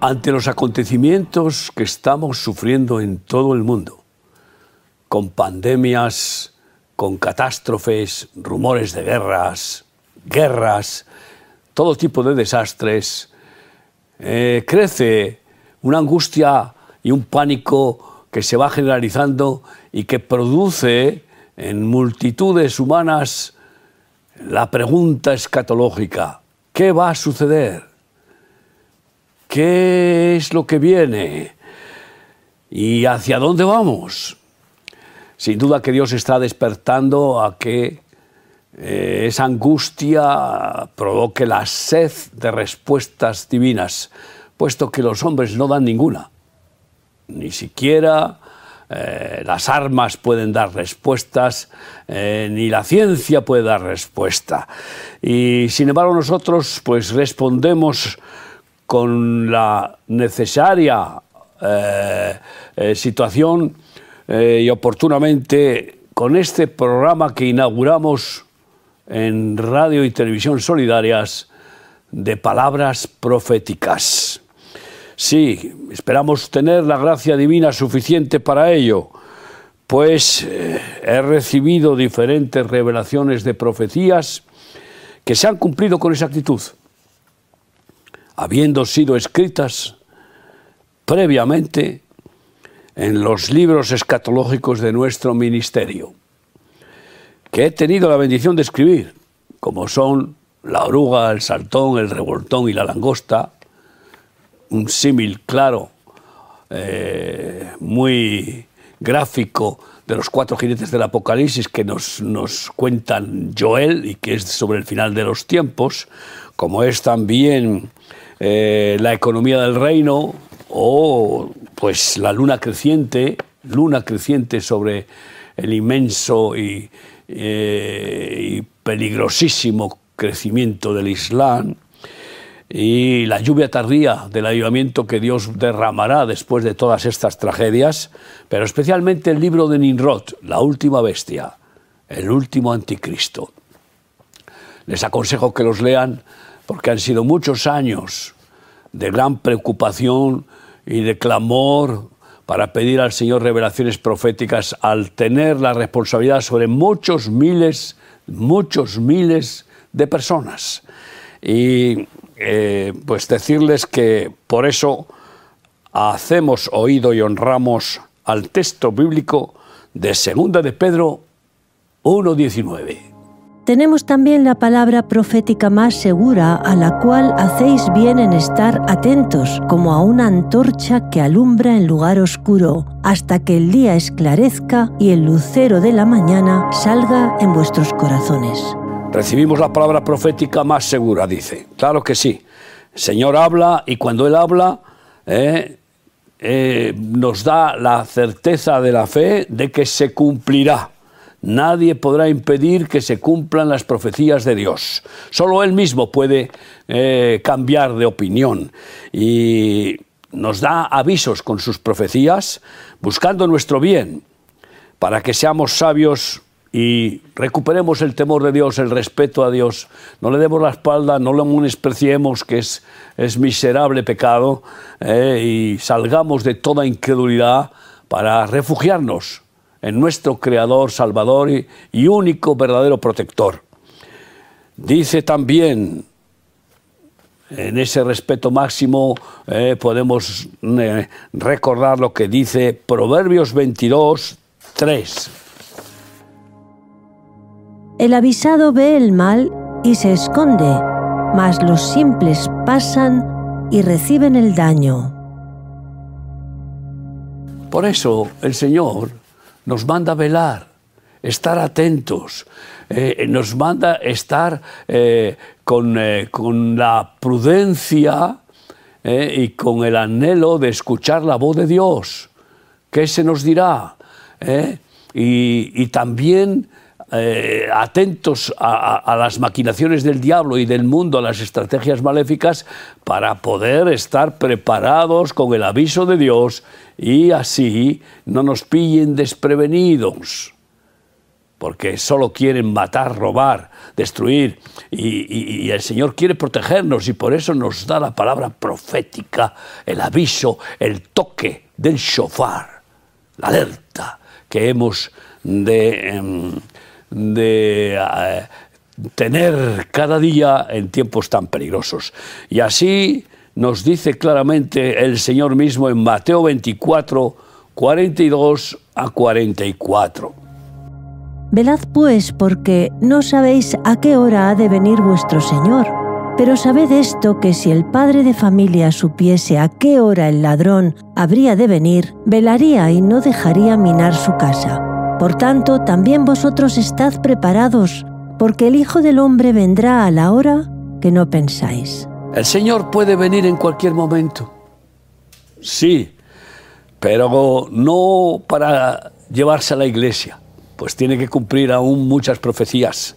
ante los acontecimientos que estamos sufriendo en todo el mundo, con pandemias, con catástrofes, rumores de guerras, guerras, todo tipo de desastres, eh, crece una angustia y un pánico que se va generalizando y que produce en multitudes humanas la pregunta escatológica, ¿qué va a suceder? ¿Qué es lo que viene? ¿Y hacia dónde vamos? Sin duda que Dios está despertando a que eh, esa angustia provoque la sed de respuestas divinas, puesto que los hombres no dan ninguna. Ni siquiera eh, las armas pueden dar respuestas, eh, ni la ciencia puede dar respuesta. Y sin embargo nosotros pues respondemos con la necesaria eh, eh, situación eh, y oportunamente con este programa que inauguramos en radio y televisión solidarias de palabras proféticas. Sí, esperamos tener la gracia divina suficiente para ello, pues he recibido diferentes revelaciones de profecías que se han cumplido con exactitud habiendo sido escritas previamente en los libros escatológicos de nuestro ministerio, que he tenido la bendición de escribir, como son la oruga, el saltón, el revoltón y la langosta, un símil claro, eh, muy gráfico de los cuatro jinetes del Apocalipsis que nos, nos cuentan Joel y que es sobre el final de los tiempos, como es también eh, la economía del reino o pues la luna creciente, luna creciente sobre el inmenso y, eh, y peligrosísimo crecimiento del Islam y la lluvia tardía del avivamiento que Dios derramará después de todas estas tragedias, pero especialmente el libro de Nimrod, la última bestia, el último anticristo. Les aconsejo que los lean porque han sido muchos años de gran preocupación y de clamor para pedir al Señor revelaciones proféticas al tener la responsabilidad sobre muchos miles, muchos miles de personas. Y eh, pues decirles que por eso hacemos oído y honramos al texto bíblico de Segunda de Pedro 1.19 tenemos también la palabra profética más segura a la cual hacéis bien en estar atentos, como a una antorcha que alumbra en lugar oscuro, hasta que el día esclarezca y el lucero de la mañana salga en vuestros corazones. Recibimos la palabra profética más segura, dice. Claro que sí. El Señor habla y cuando Él habla, eh, eh, nos da la certeza de la fe de que se cumplirá. Nadie podrá impedir que se cumplan las profecías de Dios. Solo Él mismo puede eh, cambiar de opinión y nos da avisos con sus profecías, buscando nuestro bien, para que seamos sabios y recuperemos el temor de Dios, el respeto a Dios. No le demos la espalda, no lo despreciemos, que es, es miserable pecado, eh, y salgamos de toda incredulidad para refugiarnos en nuestro Creador, Salvador y, único verdadero protector. Dice también, en ese respeto máximo, eh, podemos eh, recordar lo que dice Proverbios 22, 3. El avisado ve el mal y se esconde, mas los simples pasan y reciben el daño. Por eso el Señor nos manda velar, estar atentos, eh, nos manda estar eh, con, eh, con, la prudencia y con el anhelo de escuchar la voz de Dios. ¿Qué se nos dirá? Y, y, también atentos a, las maquinaciones del diablo y del mundo, a las estrategias maléficas, para poder estar preparados con el aviso de Dios y así no nos pillen desprevenidos. porque solo quieren matar, robar, destruir, y, y, el Señor quiere protegernos y por eso nos da la palabra profética, el aviso, el toque del shofar, la alerta que hemos de, em, de eh, tener cada día en tiempos tan peligrosos. Y así nos dice claramente el Señor mismo en Mateo 24, 42 a 44. Velad pues, porque no sabéis a qué hora ha de venir vuestro Señor. Pero sabed esto, que si el padre de familia supiese a qué hora el ladrón habría de venir, velaría y no dejaría minar su casa. Por tanto, también vosotros estad preparados, porque el Hijo del Hombre vendrá a la hora que no pensáis. El Señor puede venir en cualquier momento. Sí, pero no para llevarse a la iglesia pues tiene que cumplir aún muchas profecías,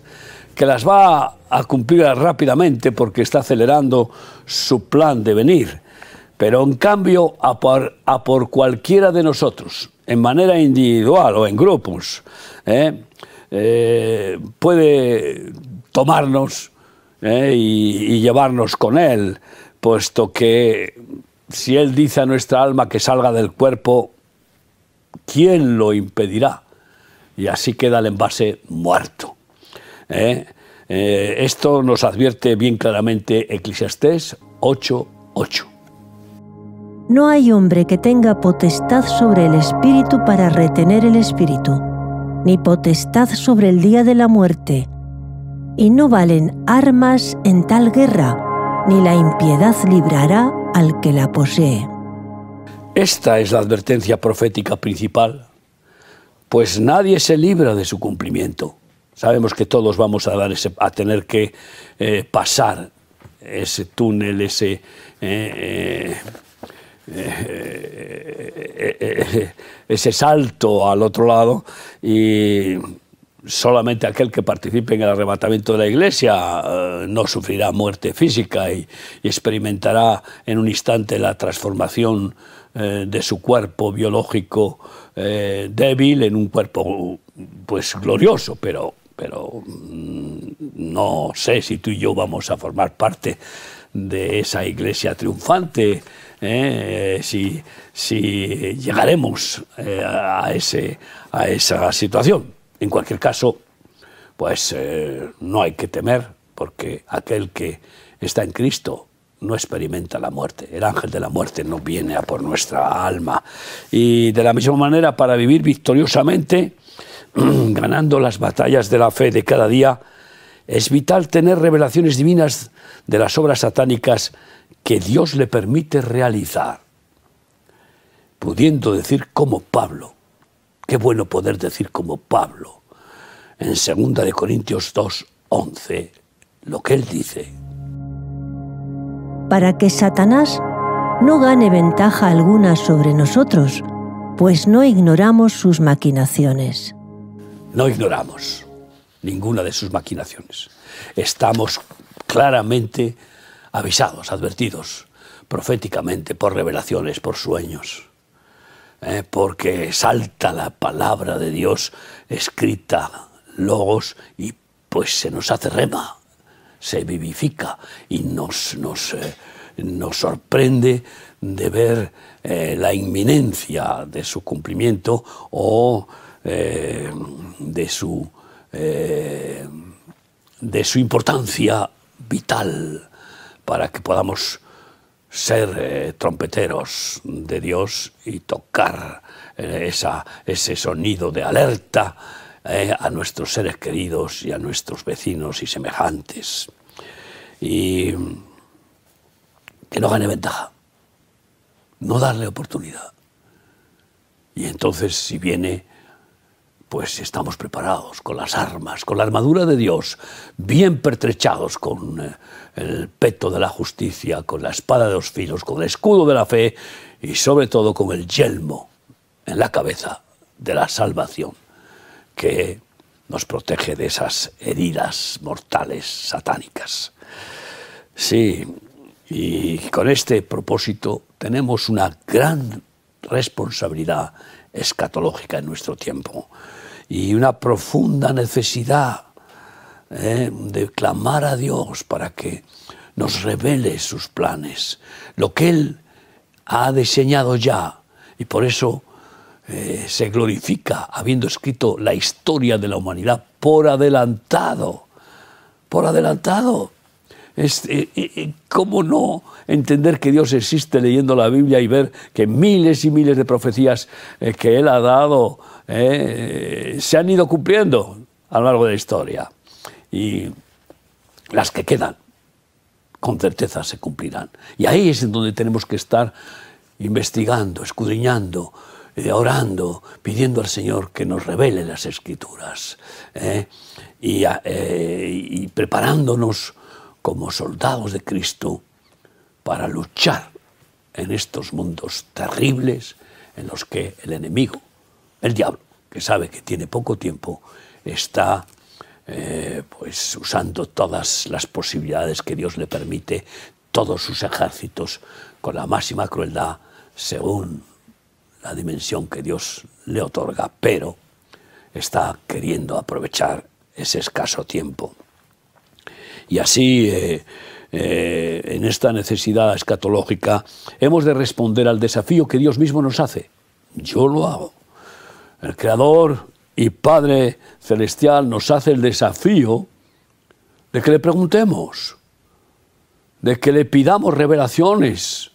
que las va a cumplir rápidamente porque está acelerando su plan de venir. Pero en cambio, a por, cualquiera de nosotros, en manera individual o en grupos, ¿eh? Eh, puede tomarnos ¿eh? y, llevarnos con él, puesto que si Él dice a nuestra alma que salga del cuerpo, ¿quién lo impedirá? y así queda el envase muerto. Esto nos advierte bien claramente Eclesiastés 8:8. No hay hombre que tenga potestad sobre el espíritu para retener el espíritu, ni potestad sobre el día de la muerte, y no valen armas en tal guerra, ni la impiedad librará al que la posee. Esta es la advertencia profética principal pues nadie se libra de su cumplimiento. Sabemos que todos vamos a, tener que eh, pasar ese túnel, ese, eh, eh, ese salto al otro lado y solamente aquel que participe en el arrebatamiento de la iglesia no sufrirá muerte física y, experimentará en un instante la transformación de su cuerpo biológico eh, débil en un cuerpo pues glorioso, pero, pero mm, no sé si tú y yo vamos a formar parte de esa iglesia triunfante, eh, si, llegaremos eh, a, ese, a esa situación. En cualquier caso, pues no hay que temer, porque aquel que está en Cristo no experimenta la muerte. El ángel de la muerte no viene a por nuestra alma. Y de la misma manera, para vivir victoriosamente, ganando las batallas de la fe de cada día, es vital tener revelaciones divinas de las obras satánicas que Dios le permite realizar. Pudiendo decir como Pablo, qué bueno poder decir como Pablo, en 2 de Corintios 2, 11, lo que él dice para que Satanás no gane ventaja alguna sobre nosotros, pues no ignoramos sus maquinaciones. No ignoramos ninguna de sus maquinaciones. Estamos claramente avisados, advertidos, proféticamente, por revelaciones, por sueños, ¿eh? porque salta la palabra de Dios escrita, logos, y pues se nos hace rema, se vivifica y nos, nos, eh, nos sorprende de ver eh, la inminencia de su cumplimiento o de, su, de su importancia vital para que podamos ser trompeteros de Dios y tocar esa, ese sonido de alerta eh, a nuestros seres queridos y a nuestros vecinos y semejantes. Y que no gane ventaja, no darle oportunidad. Y entonces si viene, pues estamos preparados con las armas, con la armadura de Dios, bien pertrechados con eh, el peto de la justicia, con la espada de los filos, con el escudo de la fe y sobre todo con el yelmo en la cabeza de la salvación que nos protege de esas heridas mortales satánicas. Sí, y con este propósito tenemos una gran responsabilidad escatológica en nuestro tiempo. Y una profunda necesidad ¿eh? de clamar a Dios para que nos revele sus planes, lo que Él ha diseñado ya. Y por eso eh, se glorifica habiendo escrito la historia de la humanidad por adelantado, por adelantado. Eh, ¿Cómo no entender que Dios existe leyendo la Biblia y ver que miles y miles de profecías que Él ha dado se han ido cumpliendo a lo largo de la historia? Y las que quedan con certeza se cumplirán. Y ahí es en donde tenemos que estar investigando, escudriñando, eh, orando, pidiendo al Señor que nos revele las escrituras ¿eh? Eh, y, preparándonos como soldados de Cristo para luchar en estos mundos terribles en los que el enemigo, el diablo, que sabe que tiene poco tiempo, está eh, pues usando todas las posibilidades que Dios le permite, todos sus ejércitos, con la máxima crueldad, según la dimensión que Dios le otorga, pero está queriendo aprovechar ese escaso tiempo. Y así, eh, eh, en esta necesidad escatológica, hemos de responder al desafío que Dios mismo nos hace. Yo lo hago. El Creador y Padre Celestial nos hace el desafío de que le preguntemos, de que le pidamos revelaciones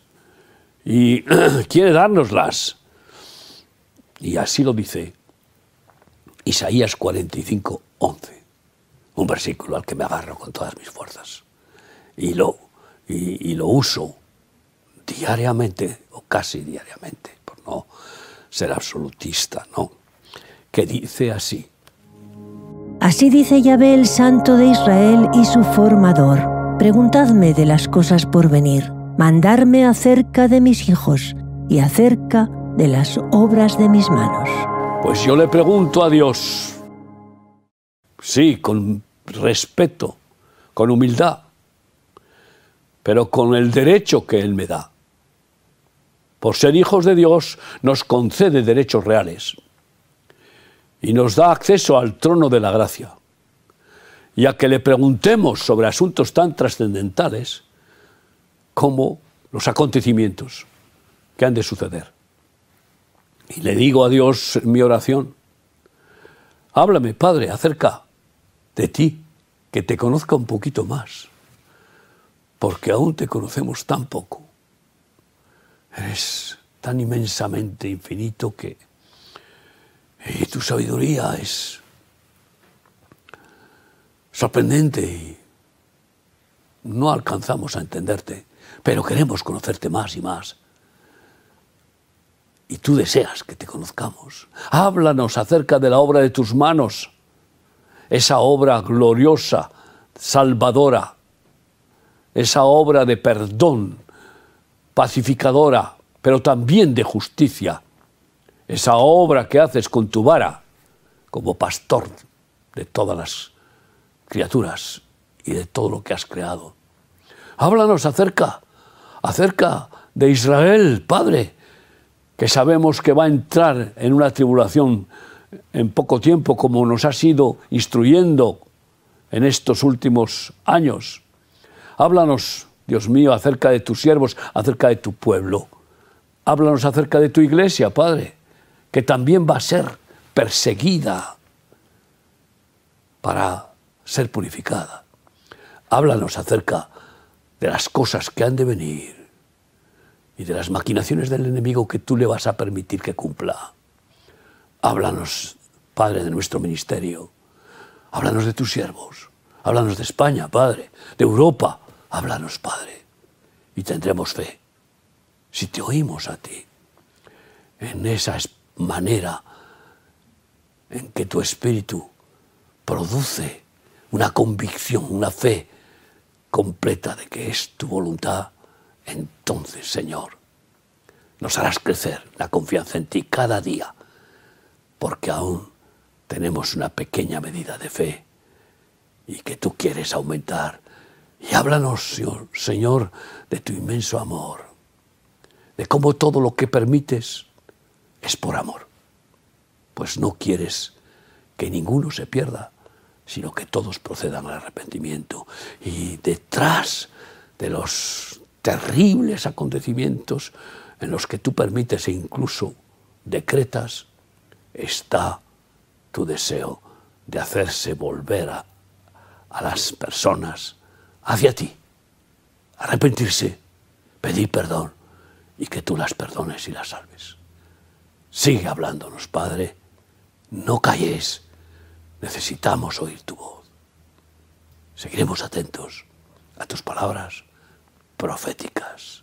y quiere dárnoslas. Y así lo dice Isaías 45, 11, un versículo al que me agarro con todas mis fuerzas y lo, y, y lo uso diariamente o casi diariamente, por no ser absolutista, ¿no? que dice así. Así dice Yahvé el Santo de Israel y su formador. Preguntadme de las cosas por venir, mandarme acerca de mis hijos y acerca de las obras de mis manos. Pues yo le pregunto a Dios, sí, con respeto, con humildad, pero con el derecho que Él me da. Por ser hijos de Dios nos concede derechos reales y nos da acceso al trono de la gracia. Y a que le preguntemos sobre asuntos tan trascendentales como los acontecimientos que han de suceder. Y le digo a Dios en mi oración, háblame, Padre, acerca de ti, que te conozca un poquito más, porque aún te conocemos tan poco. Eres tan inmensamente infinito que y tu sabiduría es sorprendente y no alcanzamos a entenderte, pero queremos conocerte más y más. Y tú deseas que te conozcamos. Háblanos acerca de la obra de tus manos, esa obra gloriosa, salvadora, esa obra de perdón, pacificadora, pero también de justicia esa obra que haces con tu vara como pastor de todas las criaturas y de todo lo que has creado. Háblanos acerca, acerca de Israel, Padre, que sabemos que va a entrar en una tribulación en poco tiempo, como nos has ido instruyendo en estos últimos años. Háblanos, Dios mío, acerca de tus siervos, acerca de tu pueblo. Háblanos acerca de tu iglesia, Padre que también va a ser perseguida para ser purificada. Háblanos acerca de las cosas que han de venir y de las maquinaciones del enemigo que tú le vas a permitir que cumpla. Háblanos, Padre, de nuestro ministerio. Háblanos de tus siervos. Háblanos de España, Padre, de Europa. Háblanos, Padre. Y tendremos fe si te oímos a ti en esa manera en que tu espíritu produce una convicción, una fe completa de que es tu voluntad, entonces, Señor, nos harás crecer la confianza en ti cada día, porque aún tenemos una pequeña medida de fe y que tú quieres aumentar. Y háblanos, Señor, de tu inmenso amor, de cómo todo lo que permites es por amor, pues no quieres que ninguno se pierda, sino que todos procedan al arrepentimiento. Y detrás de los terribles acontecimientos en los que tú permites e incluso decretas, está tu deseo de hacerse volver a, las personas hacia ti, arrepentirse, pedir perdón y que tú las perdones y las salves. Sigue hablándonos, Padre, no calles, necesitamos oír tu voz. Seguiremos atentos a tus palabras proféticas.